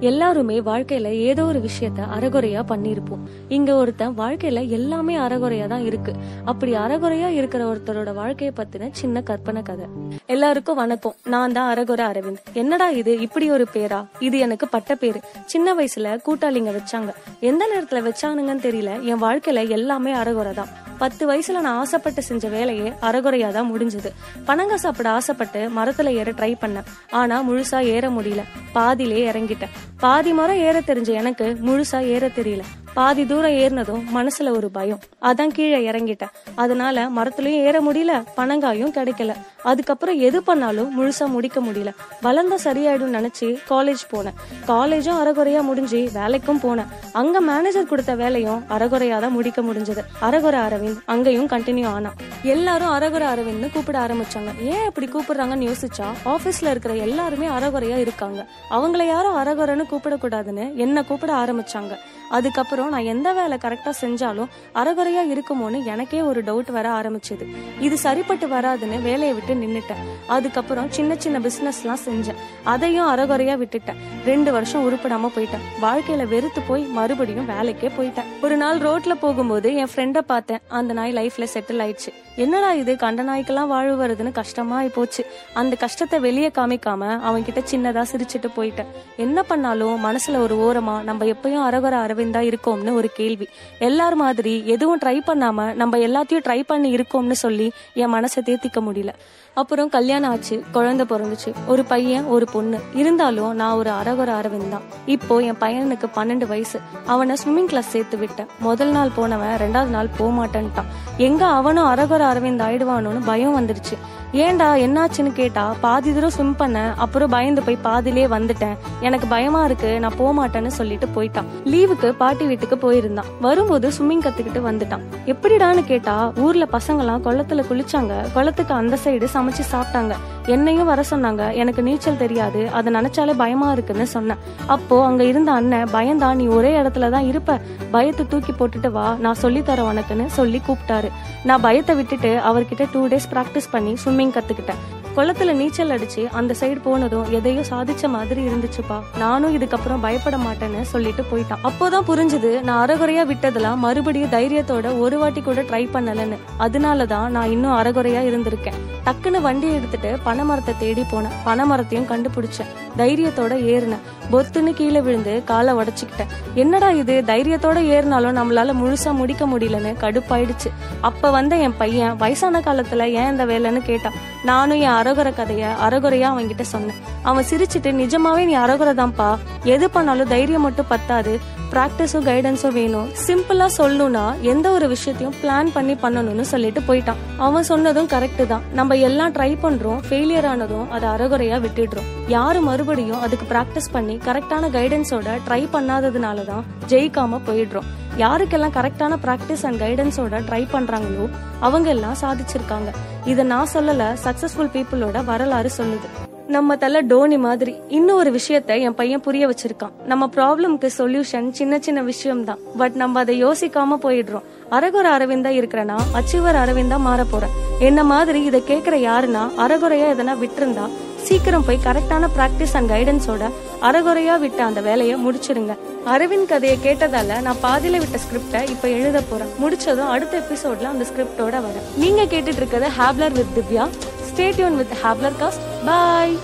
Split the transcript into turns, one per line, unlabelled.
எல்லாருமே வாழ்க்கையில ஏதோ ஒரு விஷயத்த அறகுறையா பண்ணியிருப்போம். இங்க ஒருத்தன் வாழ்க்கையில எல்லாமே அறகுறையா தான் இருக்கு. அப்படி அறகுறையா இருக்கிற ஒருத்தரோட வாழ்க்கைய பத்தின சின்ன கற்பனை கதை. எல்லாருக்கும் வணக்கம். நான் தான் அறகுறை அரவிந்த். என்னடா இது? இப்படி ஒரு பேரா? இது எனக்கு பட்ட பேரு. சின்ன வயசுல கூட்டாளிங்க வச்சாங்க. எந்த நேரத்துல வச்சானுங்கன்னு தெரியல. என் வாழ்க்கையில எல்லாமே அறகுறை தான். பத்து வயசுல நான் ஆசைப்பட்டு செஞ்ச வேலையே அறகுறையா தான் முடிஞ்சது. பனங்க சாப்பிட ஆசைப்பட்டு மரத்துல ஏற ட்ரை பண்ணேன். ஆனா முழுசா ஏற முடியல. பாதிலே இறங்கிட்டேன். பாதி மரம் ஏற தெரிஞ்ச எனக்கு முழுசா ஏற தெரியல. பாதி தூரம் ஏறினதும் மனசுல ஒரு பயம். அதான் கீழே இறங்கிட்டேன். அதனால மரத்துலயும் ஏற முடியல பனங்காயும் கிடைக்கல. அதுக்கப்புறம் எது பண்ணாலும் முழுசா முடிக்க முடியல. வளர்ந்தா சரியாயிடும் நினைச்சு காலேஜ் போனேன். காலேஜும் அறகுறையா முடிஞ்சு வேலைக்கும் போனேன். அங்க மேனேஜர் கொடுத்த வேலையும் அறகுறையா தான் முடிக்க முடிஞ்சது. அறகுறை அரவிந்த் அங்கேயும் கண்டினியூ ஆனா எல்லாரும் அறகுறை அரவிந்த்னு கூப்பிட ஆரம்பிச்சாங்க. ஏன் இப்படி கூப்பிடுறாங்கன்னு யோசிச்சா ஆபீஸ்ல இருக்கிற எல்லாருமே அறகுறையா இருக்காங்க. அவங்கள யாரும் அறகுறைன்னு கூப்பிடக்கூடாதுன்னு என்ன கூப்பிட ஆரம்பிச்சாங்க. அதுக்கப்புறம் நான் எந்த வேலை கரெக்டா செஞ்சாலும் அறகுறையா இருக்குமோன்னு எனக்கே ஒரு டவுட் வர ஆரம்பிச்சது. இது சரிப்பட்டு வராதுன்னு வேலையை விட்டு நின்னுட்டேன். அதுக்கப்புறம் சின்ன சின்ன பிசினஸ் எல்லாம் செஞ்சேன். அதையும் அறகுறையா விட்டுட்டேன். ரெண்டு வருஷம் உருப்படாம போயிட்டேன். வாழ்க்கையில வெறுத்து போய் மறுபடியும் வேலைக்கே போயிட்டேன். ஒரு நாள் ரோட்ல போகும்போது என் ஃப்ரெண்ட பார்த்தேன். அந்த நாய் லைஃப்ல செட்டில் ஆயிடுச்சு. என்னடா இது? கண்ட நாய்க்கெல்லாம் வாழ் வருதுன்னு கஷ்டமா போச்சு. அந்த கஷ்டத்தை வெளியே காமிக்காம அவன் கிட்ட சின்னதா சிரிச்சிட்டு போயிட்டேன். என்ன பண்ணாலும் மனசுல ஒரு ஓரமா நம்ம எப்பயும் அரகுற அரவிந்தா இருக்கோம்னு ஒரு கேள்வி. எல்லார் மாதிரி எதுவும் ட்ரை பண்ணாம நம்ம எல்லாத்தையும் ட்ரை பண்ணி இருக்கோம்னு சொல்லி என் மனசை தேத்திக்க முடியல. அப்புறம் கல்யாணம் ஆச்சு குழந்தை பிறந்துச்சு ஒரு பையன் ஒரு பொண்ணு. இருந்தாலும் நான் ஒரு அரகுற அரவிந்த். தான் இப்போ என் பையனுக்கு பன்னெண்டு வயசு. அவனை ஸ்விம்மிங் கிளாஸ் சேர்த்து விட்டேன். முதல் நாள் போனவன் ரெண்டாவது நாள் போக மாட்டேன்ட்டான் எங்க அவனும் அரகுற அரவிந்த் ஆயிடுவானோன்னு பயம் வந்துருச்சு. ஏன்டா என்னாச்சுன்னு கேட்டா பாதி தூரம் ஸ்விம் பண்ண அப்புறம் பயந்து போய் பாதிலே வந்துட்டேன். எனக்கு பயமா இருக்கு நான் போக மாட்டேன்னு சொல்லிட்டு போயிட்டான். லீவுக்கு பாட்டி வீட்டுக்கு போயிருந்தான். வரும்போது ஸ்விம்மிங் கத்துக்கிட்டு வந்துட்டான். எப்படிடான்னு கேட்டா ஊர்ல பசங்கெல்லாம் குளத்துல குளிச்சாங்க. குளத்துக்கு அந்த சைடு சமைச்சு சாப்பிட்டாங்க. என்னையும் வர சொன்னாங்க எனக்கு நீச்சல் தெரியாது அதை நினைச்சாலே பயமா இருக்குன்னு சொன்னேன். அப்போ அங்க இருந்த அண்ணன் பயந்தா நீ ஒரே இடத்துல தான் இருப்ப. பயத்தை தூக்கி போட்டுட்டு வா நான் சொல்லி தரேன் உனக்குன்னு சொல்லி கூப்பிட்டாரு. நான் பயத்தை விட்டுட்டு அவர்கிட்ட டூ டேஸ் பிராக்டிஸ் பண்ணி ஸ்விம்மிங் கத்துக்கிட்டேன் குளத்துல நீச்சல் அடிச்சு அந்த சைடு போனதும் எதையோ சாதிச்ச மாதிரி இருந்துச்சுப்பா. நானும் இதுக்கப்புறம் பயப்பட மாட்டேன்னு சொல்லிட்டு போயிட்டான். அப்போதான் புரிஞ்சது நான் அறகுறையா விட்டதெல்லாம் மறுபடியும் தைரியத்தோட ஒரு வாட்டி கூட ட்ரை பண்ணலன்னு. அதனாலதான் நான் இன்னும் அறகுறையா இருந்திருக்கேன். டக்குன்னு வண்டி எடுத்துட்டு பனைமரத்தை தேடி போனேன். பனைமரத்தையும் கண்டுபிடிச்சேன். தைரியத்தோட ஏறினேன். பொத்துன்னு கீழே விழுந்து காலை உடச்சுக்கிட்டேன். என்னடா இது? தைரியத்தோட ஏறினாலும் நம்மளால முழுசா முடிக்க முடியலன்னு கடுப்பாயிடுச்சு. அப்ப வந்த என் பையன் வயசான காலத்துல ஏன் இந்த வேலைன்னு கேட்டான். நானும் என் அறகுறை கதைய அறகுறையா அவன்கிட்ட சொன்னேன். அவன் சிரிச்சிட்டு நிஜமாவே நீ அறகுறை தான்ப்பா. எது பண்ணாலும் தைரியம் மட்டும் பத்தாது. பிராக்டிஸும் கைடன்ஸும் வேணும். சிம்பிளா சொல்லணும்னா எந்த ஒரு விஷயத்தையும் பிளான் பண்ணி பண்ணணும்னு சொல்லிட்டு போயிட்டான். அவன் சொன்னதும் கரெக்டு தான். நம்ம எல்லாம் ட்ரை பண்றோம் ஃபெயிலியர் ஆனதும் அதை அறகுறையா விட்டுடுறோம். யாரு மறுபடியும் அதுக்கு பிராக்டிஸ் பண்ணி கரெக்டான கைடன்ஸோட ட்ரை பண்ணாததுனால தான் ஜெயிக்காம போயிடுறோம். யாருக்கெல்லாம் கரெக்டான பிராக்டிஸ் அண்ட் கைடன்ஸோட ட்ரை பண்றாங்களோ அவங்க எல்லாம் சாதிச்சிருக்காங்க. இதை நான் சொல்லல சக்சஸ்ஃபுல் பீப்புளோட வரலாறு சொல்லுது. நம்ம தல டோனி மாதிரி இன்னும் ஒரு விஷயத்த என் பையன் புரிய வச்சிருக்கான். நம்ம ப்ராப்ளம்க்கு சொல்யூஷன் சின்ன சின்ன விஷயம் தான் பட் நம்ம அதை யோசிக்காம போயிடுறோம். அரகுர அரவிந்தா இருக்கிறனா அச்சீவர் அரவிந்தா மாற போறேன் என்ன மாதிரி இதை கேக்குற யாருன்னா அறகுறையா எதனா விட்டுருந்தா சீக்கிரம் போய் கரெக்டான பிராக்டிஸ் அண்ட் கைடன்ஸோட அறகுறையா விட்ட அந்த வேலையை முடிச்சிருங்க. அரவிந்த் கதையை கேட்டதால நான் பாதியில விட்ட ஸ்கிரிப்டை இப்ப எழுத போறேன். முடிச்சதும் அடுத்த எபிசோட்ல அந்த ஸ்கிரிப்டோட வரேன். நீங்க கேட்டுட்டு இருக்கிறது Hapler with Divya stay tuned with Hapler cast bye